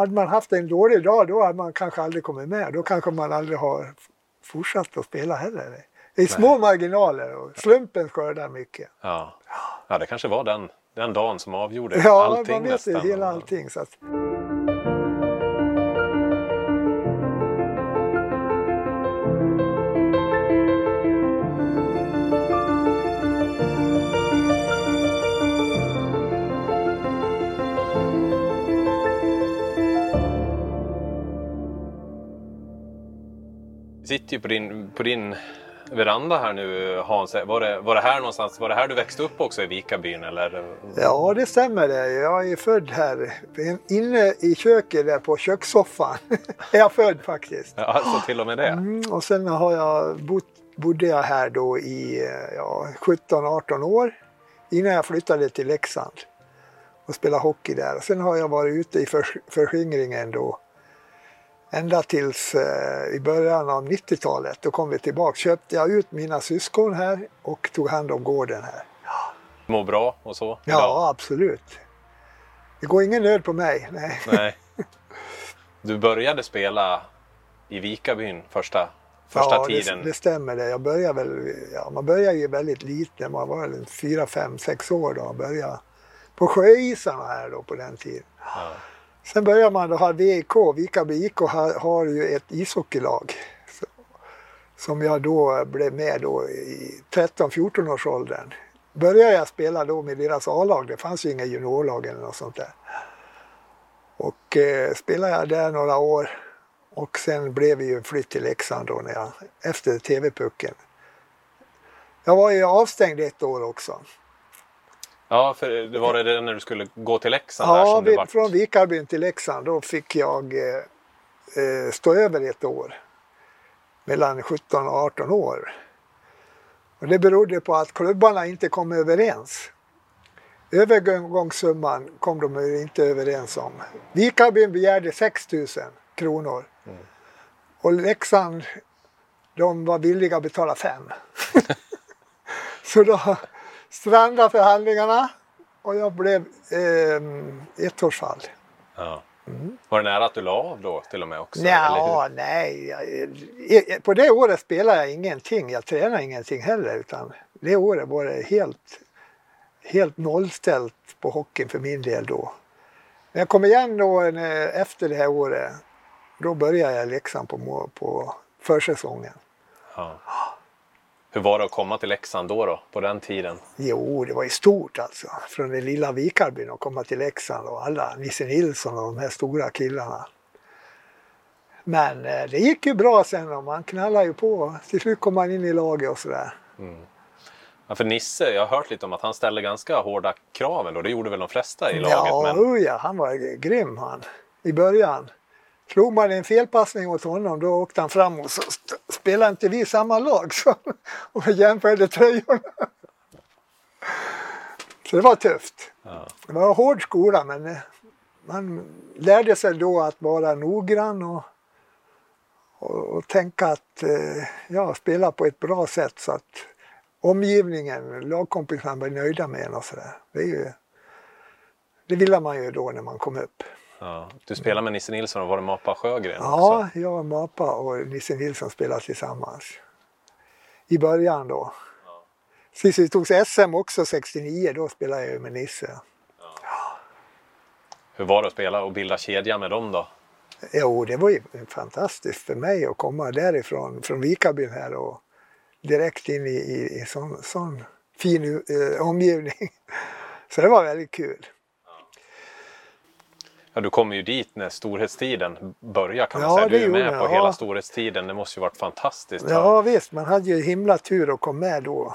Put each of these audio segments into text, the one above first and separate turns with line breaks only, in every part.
hade man haft en dålig dag då hade man kanske aldrig kommit med. Då kanske man aldrig har fortsatt att spela heller. Det är små marginaler och slumpen skördar mycket.
Ja. ja, det kanske var den, den dagen som avgjorde
Ja,
allting
man vet
nästan.
hela allting. Så att,
sitter ju på din, på din veranda här nu Hans. Var det, var det här någonstans, var det här du växte upp också i Vikabyn eller?
ja, det stämmer det. Jag är född här. Inne i köket där på kökssoffan är jag född faktiskt.
Ja, alltså till och med det?
Mm, och sen har jag bott, bodde jag här då i ja, 17-18 år innan jag flyttade till Leksand och spelade hockey där. Och sen har jag varit ute i förs förskingringen då ända tills eh, i början av 90-talet. Då kom vi tillbaka. Köpte jag ut mina syskon här och tog hand om gården här.
Mår bra och så?
Ja,
idag?
absolut. Det går ingen nöd på mig. Nej.
Nej. Du började spela i Vikabyn första, första
ja,
tiden?
Det, det stämmer det. Jag började väl, ja, man började ju väldigt liten. Man var väl fyra, fem, sex år då. Man började på sjöisarna här då på den tiden.
Ja.
Sen började man då ha VIK. Vikaby IK har, har ju ett ishockeylag. Så, som jag då blev med då i 13-14 års åldern. Började jag spela då med deras A-lag. Det fanns ju inga juniorlag eller något sånt där. Och eh, spelade jag där några år. Och sen blev det ju en flytt till Leksand då när jag, efter TV-pucken. Jag var ju avstängd ett år också
ja, för det var det när du skulle gå till Leksand där
Ja, vi,
vart...
från Vikarbyn till Leksand då fick jag eh, eh, stå över ett år. Mellan 17 och 18 år. Och det berodde på att klubbarna inte kom överens. Övergångssumman kom de inte överens om. Vikarbyn begärde 6 000 kronor. Och Leksand, de var villiga att betala 5. Så då strandade förhandlingarna och jag blev eh, ettårsfall.
Ja. Var det nära att du la av då till och med också?
Ja, nej. Jag, eh, på det året spelade jag ingenting. Jag tränade ingenting heller. Utan det året var det helt, helt nollställt på hockeyn för min del då. Men jag kom igen då när- efter det här året. Då började jag Leksand på, på försäsongen.
Ja. Hur var det att komma till Leksand då, då på den tiden?
Jo, det var ju stort alltså. Från den lilla Vikarbyn och komma till Leksand och alla Nisse Nilsson och de här stora killarna. Men eh, det gick ju bra sen och man knallade ju på. Till slut kom man in i laget och sådär.
Ja, för Nisse, jag har hört lite om att han ställde ganska hårda krav ändå. Det gjorde väl de flesta i laget.
Ja,
men...
oh ja, han var grym han. I början. Slog man en felpassning åt honom då åkte han fram och så spelade inte vi samma lag. Så, och vi jämförde tröjorna. Så det var tufft.
Ja.
Det var en hård skola men eh, man lärde sig då att vara noggrann och, och, och tänka att eh, ja, spela på ett bra sätt så att omgivningen, lagkompisarna blir nöjda med en och sådär. Det, är ju, det ville man ju då när man kom upp.
Ja. Du spelade med Nisse Nilsson och var det Mapa Sjögren
Ja,
också?
jag och Mapa och Nisse Nilsson spelade tillsammans. I början då. Sist vi tog SM också 69, då spelade jag med Nisse.
Hur var det att spela och bilda kedja med dem då?
Jo, det var ju fantastiskt för mig att komma därifrån, från Vikabyn här och direkt in i, i, i sån, sån fin eh, omgivning. Så det var väldigt kul.
Ja, du kom ju dit när storhetstiden började kan man
Ja,
säga. Du är med
gjorde
på
jag,
hela
ja.
storhetstiden. Det måste ju varit fantastiskt. va?
Ja visst, man hade ju himla tur att komma med då.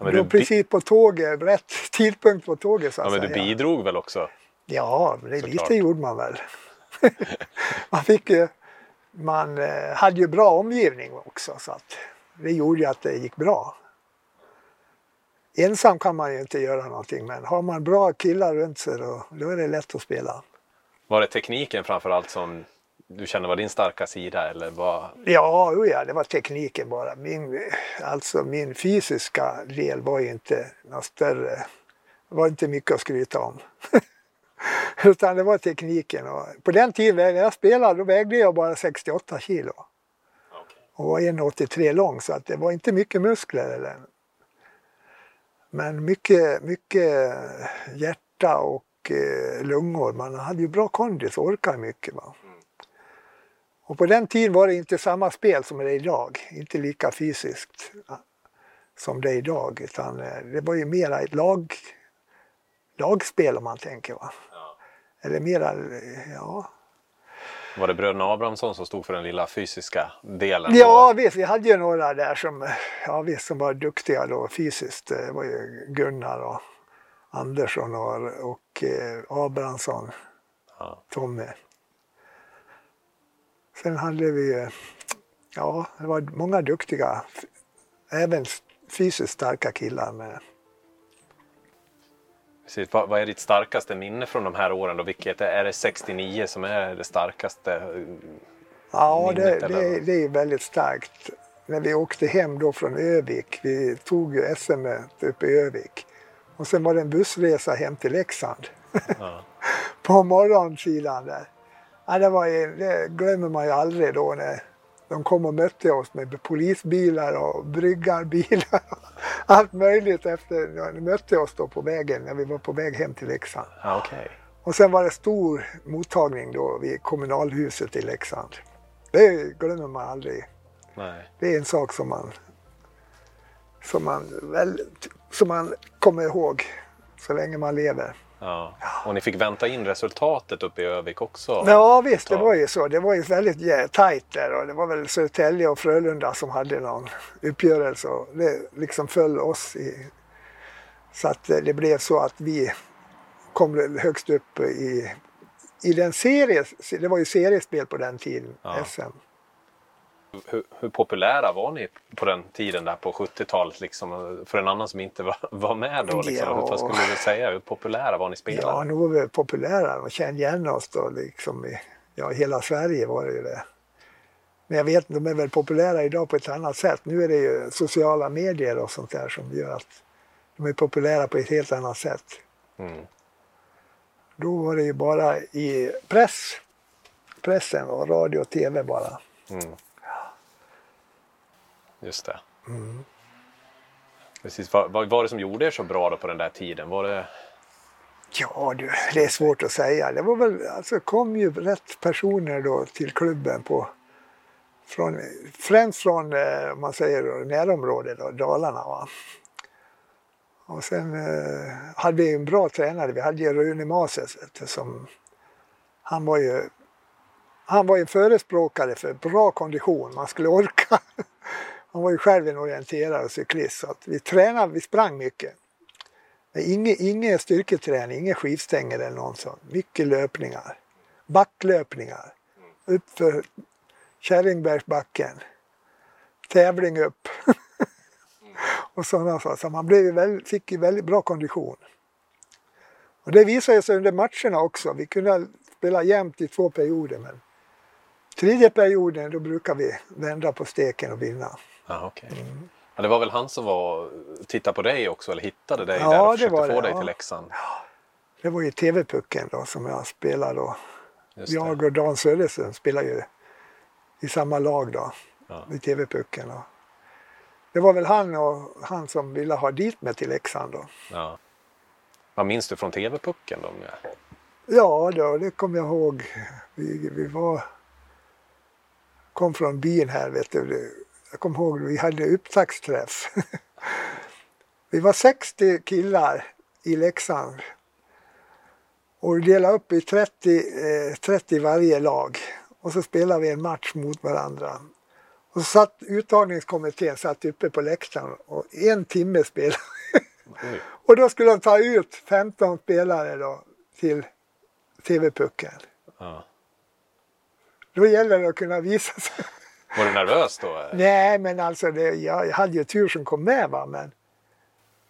Ja, du,
precis på tåget, rätt tidpunkt på tåget så att
ja, men du
säga.
bidrog väl också?
Ja, det
Såklart.
lite gjorde man väl. man fick ju, man eh, hade ju bra omgivning också så att det gjorde ju att det gick bra. Ensam kan man ju inte göra någonting men har man bra killar runt sig då, då är det lätt att spela.
Var det tekniken framförallt som du kände var din starka sida? Eller vad?
Ja, ja, det var tekniken bara. Min, alltså min fysiska del var ju inte något större. Det var inte mycket att skryta om. Utan det var tekniken. Och på den tiden när jag spelade då vägde jag bara 68 kilo. Och var 1,83 lång så att det var inte mycket muskler. Eller. Men mycket, mycket hjärta och eh, lungor. Man hade ju bra kondis och orkade mycket. Va? Och på den tiden var det inte samma spel som det är idag. Inte lika fysiskt som det är idag. Utan eh, det var ju mera ett lag, lagspel om man tänker. Va? Eller mera, ja.
Var det bröderna Abrahamsson som stod för den lilla fysiska delen?
Ja visst, vi hade ju några där som, ja, visst, som var duktiga då fysiskt. Det var ju Gunnar och Andersson och, och eh, Abrahamsson, ja. Tommy. Sen hade vi, ja, det var många duktiga, även fysiskt starka killar med.
Precis. Vad, vad är ditt starkaste minne från de här åren? Då? Vilket är, det 69 som är det starkaste eh,
Ja, minnet, det, det, det, är väldigt starkt. När vi åkte hem då från Övik, vi tog ju SM uppe i Övik. Och sen var det en bussresa hem till Leksand. Ja. på morgonsidan där. Ja, det, var, det glömmer man ju aldrig då när de kom och mötte oss med polisbilar och bryggarbilar. Allt möjligt efter, de mötte oss då på vägen när vi var på väg hem till Leksand.
okay.
Och sen var det stor mottagning då vid kommunalhuset i Leksand. Det glömmer man aldrig.
Nej.
Det är en sak som man, som man, väl, som man kommer ihåg så länge man lever.
Ja. Och ni fick vänta in resultatet uppe i Övik också?
Ja visst, det var ju så. Det var ju väldigt yeah, tajt där och det var väl Södertälje och Frölunda som hade någon uppgörelse och det liksom föll oss i... Så att det blev så att vi kom högst upp i, i den serien, det var ju seriespel på den tiden, ja. SM
hur, hur, populära var ni på den tiden där på 70-talet liksom, för en annan som inte var, var med då? Liksom? Ja. Vad skulle du säga? Hur populära var ni spelare?
Ja, nog var vi populära. De kände igen oss då liksom i ja, hela Sverige var det ju det. Men jag vet de är väl populära idag på ett annat sätt. Nu är det ju sociala medier och sånt där som gör att de är populära på ett helt annat sätt. Mm. Då var det ju bara i press, pressen och radio och tv bara. Mm.
Just det. Mm. Precis. Vad, vad var det som gjorde er så bra då på den där tiden? Var det...
Ja du, det är svårt att säga. Det var väl, alltså kom ju rätt personer då till klubben på från, främst från, eh, om man säger närområdet, då, Dalarna. Va? Och sen eh, hade vi en bra tränare, vi hade ju Rune Mases som han var ju han var ju förespråkare för bra kondition, man skulle orka. Han var ju själv en orienterare och cyklist så att vi tränade, vi sprang mycket. Ingen, ingen styrketräning, inga skivstänger eller något sånt. Mycket löpningar. Backlöpningar. Uppför Kärringbergsbacken. Tävling upp. och sådana saker. Så man blev väldigt, fick ju väldigt bra kondition. Och det visade sig under matcherna också. Vi kunde spela jämnt i två perioder men tredje perioden då brukar vi vända på steken och vinna.
Ah, okay. Mm. Ja, det var väl han som var tittade på dig också eller hittade dig ja, där och försökte få det, dig ja. till Leksand? Ja.
Det var ju TV-pucken då som jag spelade då. Jag och Dan Söderström spelade ju i samma lag då, ja. i TV-pucken. Det var väl han och han som ville ha dit mig till Leksand då.
Ja. Vad minns du från TV-pucken då?
Ja, då, det kommer jag ihåg. Vi, vi var, kom från byn här, vet du jag kommer ihåg vi hade upptaktsträff. vi var 60 killar i Leksand. Och delade upp i 30, eh, 30 varje lag. Och så spelade vi en match mot varandra. Och så satt uttagningskommittén satt uppe på läktaren och en timme spelade Och då skulle de ta ut 15 spelare då till TV-pucken. Ja. Då gäller det att kunna visa sig.
Var du nervös då?
Nej, men alltså det, jag, hade ju tur som kom med. Va? Men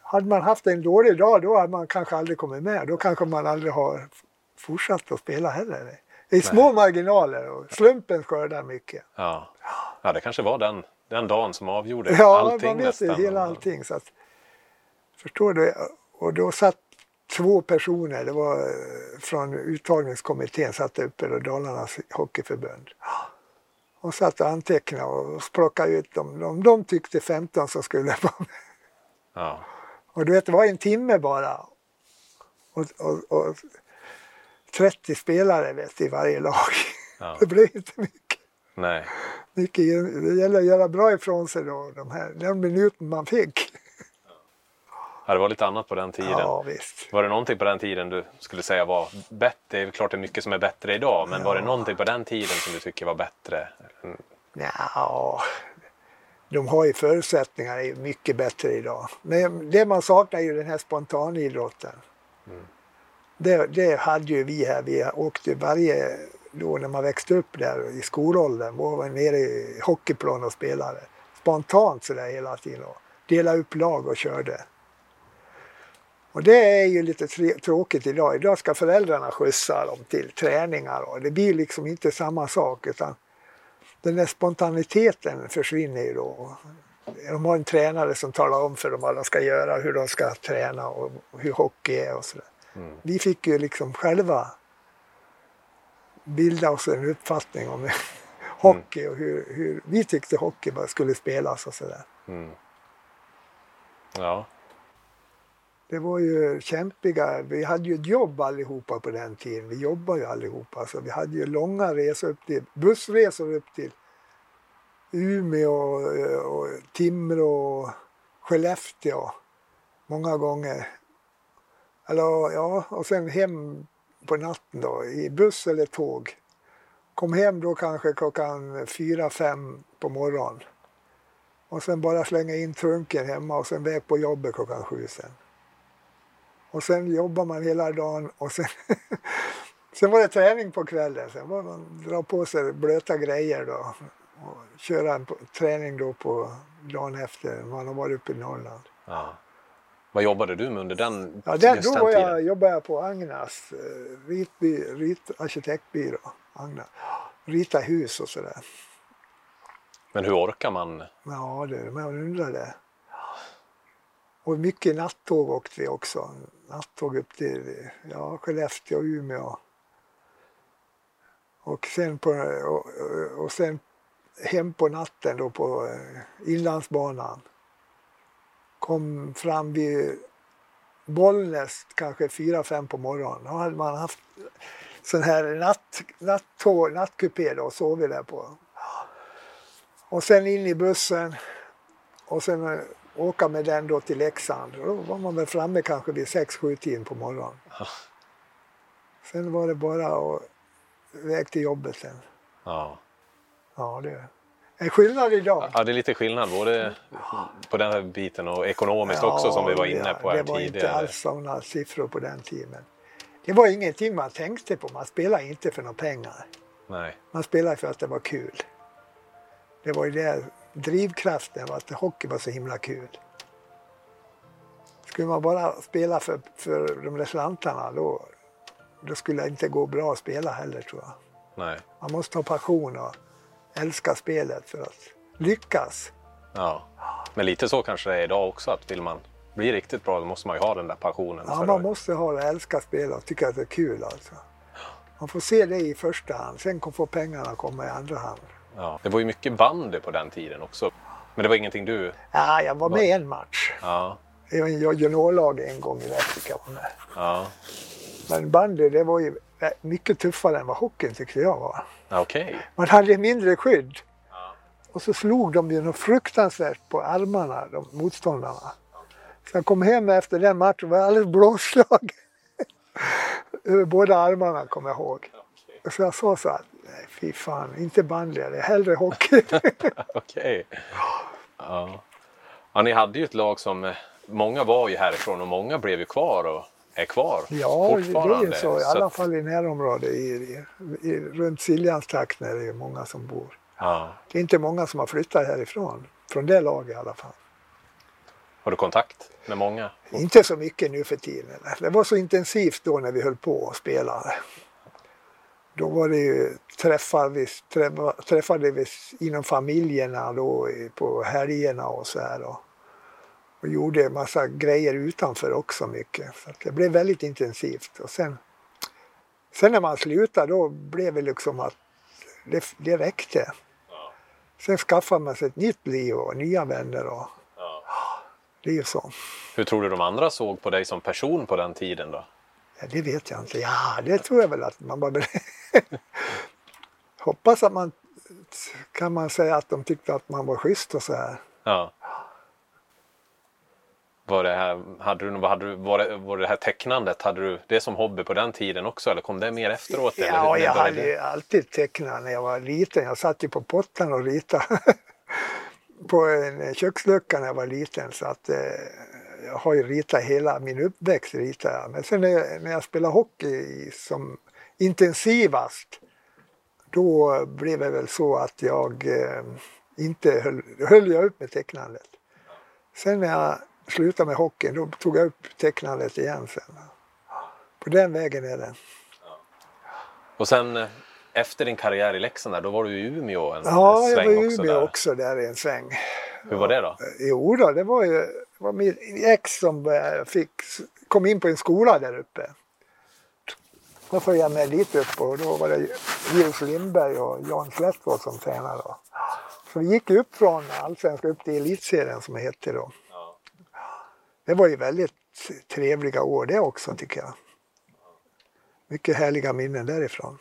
hade man haft en dålig dag då hade man kanske aldrig kommit med. Då kanske man aldrig har fortsatt att spela heller. Det är små marginaler och slumpen skördar mycket.
Ja. ja, det kanske var den, den dagen som avgjorde ja, allting
man vet nästan. hela allting. Så att, förstår du? Och då satt två personer, det var eh, från uttagningskommittén, satt uppe då, Dalarnas hockeyförbund. Och satt och antecknade och plockade ut dem. De, de tyckte 15 som skulle vara med.
Ja.
Och du vet, det var en timme bara. Och, och, och 30 spelare vet, i varje lag.
Ja.
Det blev inte mycket.
Nej.
mycket. Det gäller att göra bra ifrån sig då, de här, den minuten man fick.
Ja, det var lite annat på den tiden.
Ja, visst.
Var det någonting på den tiden du skulle säga var bättre? Det är klart det är mycket som är bättre idag, men var det någonting på den tiden som du tycker var bättre? Mm.
Ja, de har ju förutsättningar är mycket bättre idag. Men det man saknar är ju den här spontanidrotten. Det, det hade ju vi här. Vi åkte varje, då när man växte upp där i skolåldern, var vi nere i hockeyplan och spelade. Spontant sådär hela tiden. Och delade upp lag och körde. Och det är ju lite tråkigt idag. Idag ska föräldrarna skjutsa dem till träningar och det blir liksom inte samma sak utan den där spontaniteten försvinner ju då. De har en tränare som talar om för dem vad de ska göra, hur de ska träna och hur hockey är och sådär.
Mm.
Vi fick ju liksom själva bilda oss en uppfattning om hockey och hur, hur vi tyckte hockey skulle spelas och sådär.
Mm. Ja.
Det var ju kämpiga, vi hade ju ett jobb allihopa på den tiden. Vi jobbade ju allihopa. Så vi hade ju långa resor upp till, bussresor upp till Umeå och, och Timrå och Skellefteå. Många gånger. Eller ja, och sen hem på natten då i buss eller tåg. Kom hem då kanske klockan fyra, fem på morgonen. Och sen bara slänga in trunken hemma och sen väg på jobbet klockan sju sen. Och sen jobbar man hela dagen och sen, sen var det träning på kvällen. Sen var man dra på sig blöta grejer då och köra en träning då på dagen efter man har varit uppe i Norrland.
ja. Vad jobbade du med under den,
Ja, där,
just
då
den tiden?
jag, jobbade jag på Agnas eh, ritby, rit, arkitektbyrå. Agna. Rita hus och sådär.
Men hur orkar man?
Ja, det, man undrar det. Och mycket nattåg åkte vi också. Nattåg upp till ja, Skellefteå och Umeå. Och sen, på, och, och sen hem på natten då på eh, Inlandsbanan. Kom fram vid Bollnäs kanske fyra fem på morgonen. Då hade man haft sån här natt, nattåg, nattkupé då och sovit där på. Och sen in i bussen och sen eh, åka med den då till Leksand. Då var man väl framme kanske vid 6-7 tiden på morgonen. Sen var det bara att väg till jobbet sen.
Ja.
Ja, det är en skillnad idag.
ja, det är lite skillnad både på den här biten och ekonomiskt också som vi var inne på här
Det var inte
tidigare.
alls sådana siffror på den tiden. Det var ingenting man tänkte på. Man spelade inte för några pengar.
Nej.
Man spelade för att det var kul. Det var ju det drivkraften, var att hockey var så himla kul. Skulle man bara spela för, för de där slantarna då, då skulle det inte gå bra att spela heller tror jag.
Nej.
Man måste ha passion och älska spelet för att lyckas.
Ja. Men lite så kanske det är idag också att vill man bli riktigt bra då måste man ju ha den där passionen.
Ja, man måste ha det, älska spelet och tycka att det är kul alltså. Man får se det i första hand, sen får pengarna komma i andra hand.
Ja. Det var ju mycket bandy på den tiden också. Men det var ingenting du...
Ja, jag var med i en match.
Ja.
I en juniorlag en gång i veckan.
Ja.
Men bandy det var ju mycket tuffare än vad hockeyn tyckte jag var.
Okej.
Man hade mindre skydd.
Ja.
Och så slog de ju något fruktansvärt på armarna, de motståndarna. Så jag kom hem efter den matchen och var alldeles blåslagen. Över båda armarna kommer jag ihåg. Så jag sa så här, nej fy fan, inte är hellre hockey.
Okej. Ja. ja, ni hade ju ett lag som... eh, Många var ju härifrån och många blev ju kvar och är kvar
ja, det är så, i alla fall i närområdet. I, i, i, runt Siljans trakten är det ju många som bor.
Ja.
Det är inte många som har flyttat härifrån, från det laget i alla fall.
Har du kontakt med många?
Inte så mycket nu för tiden. Det var så intensivt då när vi höll på och spelade. Då var det träffar vi, träffa, träffade vi inom familjerna då på helgerna och så här. Och och gjorde en massa grejer utanför också mycket. Så det blev väldigt intensivt. Och sen, sen när man slutade då blev det liksom att det, det räckte. Sen skaffar man sig ett nytt liv och nya vänner. Och, Det är ju så.
Hur tror du de andra såg på dig som person på den tiden då?
Ja, det vet jag inte. Ja, det tror jag väl att man bara... Hoppas att man kan man säga att de tyckte att man var schysst och så här.
Ja. Var det här, hade du, hade du, var, det, var det här tecknandet, hade du det som hobby på den tiden också eller kom det mer efteråt? Eller
Ja,
hur-
jag hade ju alltid tecknat när jag var liten. Jag satt ju på pottan och ritade på en kökslucka när jag var liten. Så att eh, jag har ju ritat hela min uppväxt. Ritat. jag. Men sen när jag, när jag spelade hockey som intensivast då blev det väl så att jag eh, inte höll, höll jag upp med tecknandet. Sen när jag slutade med hockeyn då tog jag upp tecknandet igen sen. På den vägen är det.
Och sen eh, efter din karriär i Leksand där, då var du i Umeå en
Ja,
en
jag
sväng
var i
också
Umeå
där.
också där i en sväng.
Hur var det då?
Jo då, det var ju det var min ex som eh, fick, kom in på en skola där uppe. Då följde jag med dit upp och då var det Nils Lindberg och Jan Slättvold som tränade. Då. Så vi gick upp från allsvenskan upp till elitserien som det hette då. Det var ju väldigt trevliga år det också tycker jag. Mycket härliga minnen därifrån.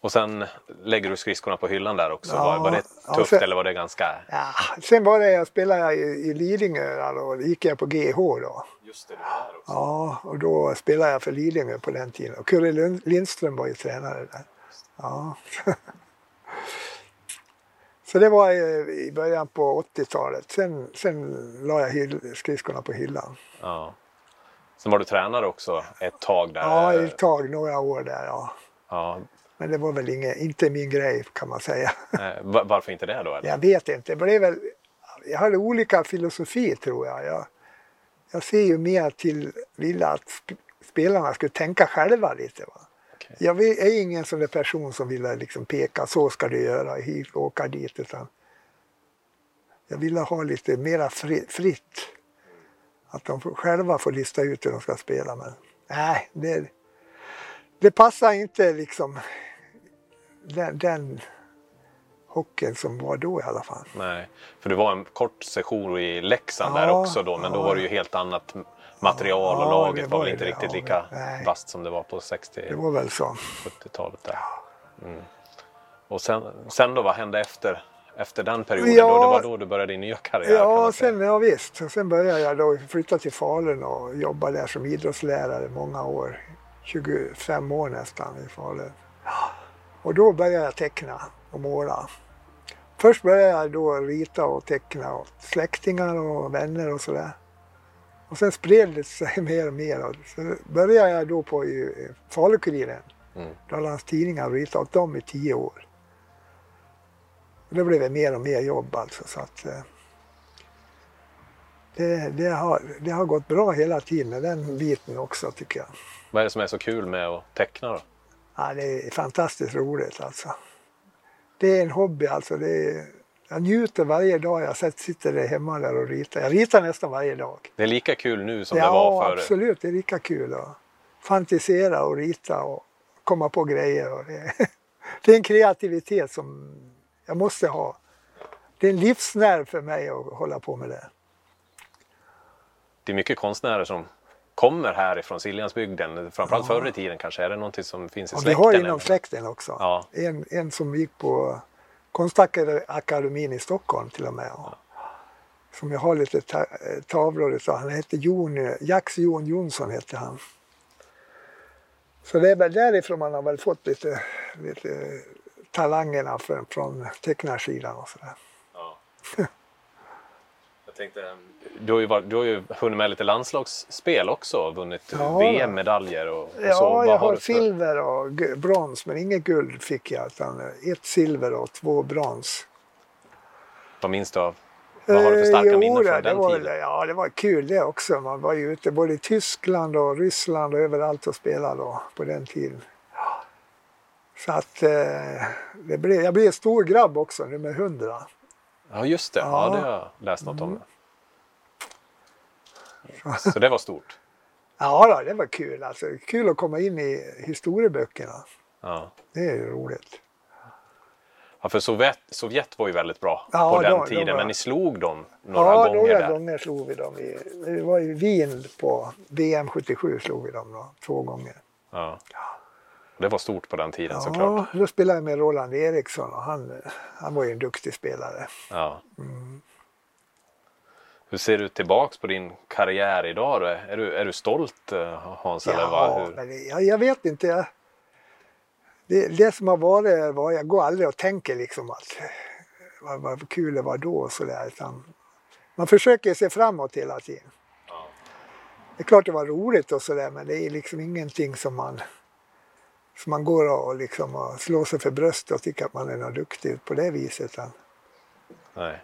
Och sen lägger du skridskorna på hyllan där också.
Ja,
var, var det tufft
sen-
eller var det ganska...
Ja, sen var det, jag spelade i, i Lidingö och då gick jag på GH då.
Just det, det där också.
Ja, och då spelade jag för Lidingö på den tiden. Och Lund- Lindström var ju tränare där. Ja. Så det var i i början på 80-talet. Sen, sen la jag hyll, skridskorna på hyllan.
Ja. Sen var du tränare också ett tag där.
Ja, ett tag, några år där. Ja.
Ja.
Men det var väl inget, inte min grej kan man säga.
Va- Varför inte det då? Eller?
Jag vet inte. Det blev väl, jag hade olika filosofi tror jag. jag. Jag ser ju mer till, ville att sp- spelarna skulle tänka själva lite. Va?
Okej.
Jag är ingen sån där person som vill liksom peka, så ska du göra, hit, åka dit. Utan jag ville ha lite mera fri, fritt. Att de själva får lista ut hur de ska spela. Men nej, det, det passar inte liksom den, den hockeyn som var då i alla fall.
Nej, för det var en kort session i Leksand
Ja,
där också då, men då
ja.
var det ju helt annat material och
Ja,
laget
det
var
var
väl inte
det,
riktigt lika vasst som det var på
Det
60-70-talet
var väl så.
där. Mm. Och sen, sen då, vad hände efter, efter den perioden?
Ja.
då? Det var då du började din nya karriär?
Ja, sen, ja visst. Och Sen började jag då flytta till Falun och jobba där som idrottslärare många år. 25 år nästan i Falun. Och då började jag teckna och måla. Först började jag då rita och teckna åt släktingar och vänner och sådär. Och sen spred det sig mer och mer. Och Så började jag då på Falu-Kuriren,
Mm.
Dalarnas Tidningar, och rita åt dem i tio år. Och då blev det mer och mer jobb alltså. Så att, eh, det, det, har, det har gått bra hela tiden med den biten också tycker jag.
Vad är det som är så kul med att teckna då?
Ja, det är fantastiskt roligt alltså. Det är en hobby alltså. Det är, jag njuter varje dag jag sitter där hemma där och ritar. Jag ritar nästan varje dag.
Det är lika kul nu som det
ja,
var för...
absolut. Det är lika kul att fantisera och rita och komma på grejer. Och det, det är en kreativitet som jag måste ha. Det är en livsnerv för mig att hålla på med det.
Det är mycket konstnärer som kommer härifrån Siljansbygden, framförallt förr i tiden kanske. Är det någonting som finns i
vi
släkten?
har inom
eller?
släkten också.
Ja.
En, en som gick på Konstakademin i Stockholm till och med. Och, Som jag har lite ta tavlor utav. Han hette Jon, Jax Jon Jonsson hette han. Så det är väl därifrån man har väl fått lite, lite talangerna från, från tecknarsidan och sådär.
Ja. Tänkte, du har, ju varit, du har ju hunnit med lite landslagsspel också vunnit
Ja.
VM-medaljer och, och så.
Ja,
Vad
jag har
för-
silver och brons men inget guld fick jag utan ett silver och två brons.
Vad minns du av? Vad har du för starka
Eh, jo,
minnen från
det
den
var,
tiden?
Ja, det var kul det också. Man var ju ute både i Tyskland och Ryssland och överallt och spelade då på den tiden. Så att eh, det blev, jag blev stor grabb också, nummer 100.
Ja, just det. Ja.
Ja. Mm.
det har jag läst något om. Så det var stort?
Ja, det var kul. Alltså, kul att komma in i historieböckerna.
Ja.
Det är ju roligt.
Ja, för Sovjet, Sovjet var ju väldigt bra
Ja,
på den
de- de
tiden,
var-
men ni slog dem några
ja,
gånger
några
där.
gånger slog vi dem. I, det var i Wien på VM 77 slog vi dem då, två gånger.
Ja. Det var stort på den tiden såklart.
Ja, då spelade jag med Roland Eriksson och han, han var ju en duktig spelare.
Ja.
Mm.
Hur ser du tillbaks på din karriär idag? Då? Är, du, är du stolt eh, Hans? eller vad,
Ja, men det, jag, jag vet inte. Jag, det, det som har varit, var, jag går aldrig och tänker liksom att vad, vad kul det var då och sådär. Man försöker se framåt hela tiden.
Ja.
Det är klart det var roligt och sådär men det är liksom ingenting som man, som man går och, liksom och slår sig för bröstet och tycker att man är något duktig på det viset.
Nej.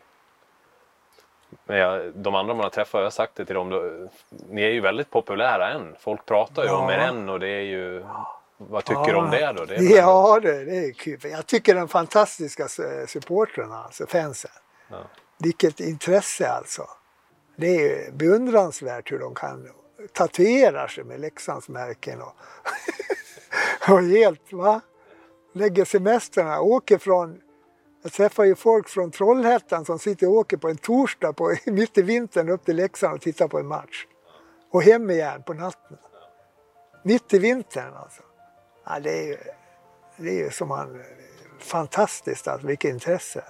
Men jag, de andra man har träffat, jag har sagt det till dem, då, ni är ju väldigt populära än. Folk pratar ju om
Ja.
er än och det är ju... Vad tycker du om det då? Det
Ja, det, det är kul. Jag tycker de fantastiska su- supportrarna, alltså fansen.
Ja.
Vilket intresse alltså. Det är beundransvärt hur de kan tatuera sig med Leksandsmärken och, och helt, va? Lägger semestrarna, åker från jag träffar ju folk från Trollhättan som sitter och åker på en torsdag på, mitt i vintern upp till Leksand och tittar på en match. Och hem igen på natten. Mitt i vintern alltså. Ja, det är ju det är ju som man, fantastiskt alltså, vilket intresse.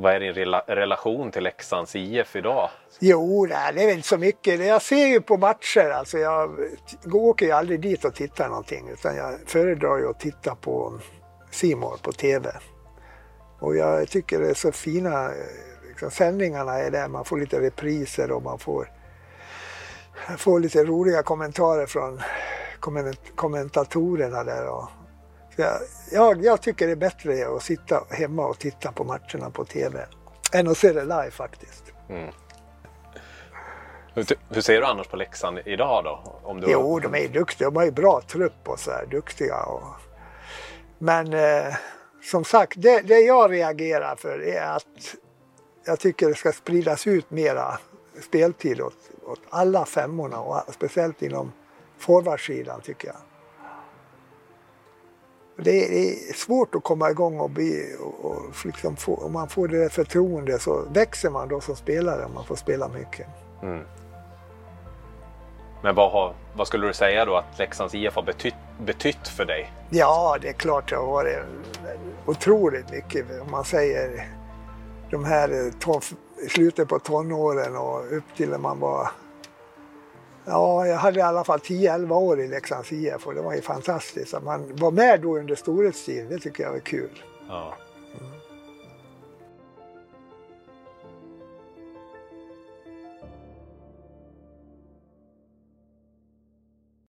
Vad är din rela, relation till Leksands IF idag?
Jo, nej, det är väl inte så mycket. Jag ser ju på matcher, alltså jag åker ju aldrig dit och tittar någonting utan jag föredrar ju att titta på Simor på TV. Och jag tycker det är så fina liksom, sändningarna är där man får lite repriser och man får, får lite roliga kommentarer från komment- kommentatorerna där. Och, jag, jag, tycker det är bättre att sitta hemma och titta på matcherna på TV än att se det live faktiskt.
Hur, hur ser du annars på Leksand idag då? Om du,
Jo, de är duktiga. De har ju bra trupp och så här, duktiga. Och... Men eh, som sagt, det, det jag reagerar för är att jag tycker det ska spridas ut mera speltid åt, åt alla femmorna och speciellt inom forwardsidan tycker jag. Det är, det är svårt att komma igång och bli, och, och liksom få, om man får det där förtroende så växer man då som spelare om man får spela mycket.
Men vad, har, vad skulle du säga då att Leksands IF har betytt, betytt för dig?
Ja, det är klart det har varit otroligt mycket. Om man säger de här eh, ton- slutet på tonåren och upp till när man var... Ja, jag hade i alla fall 10-11 år i Leksands IF och det var ju fantastiskt. Att man var med då under storhetstiden, det tycker jag var kul.
Ja.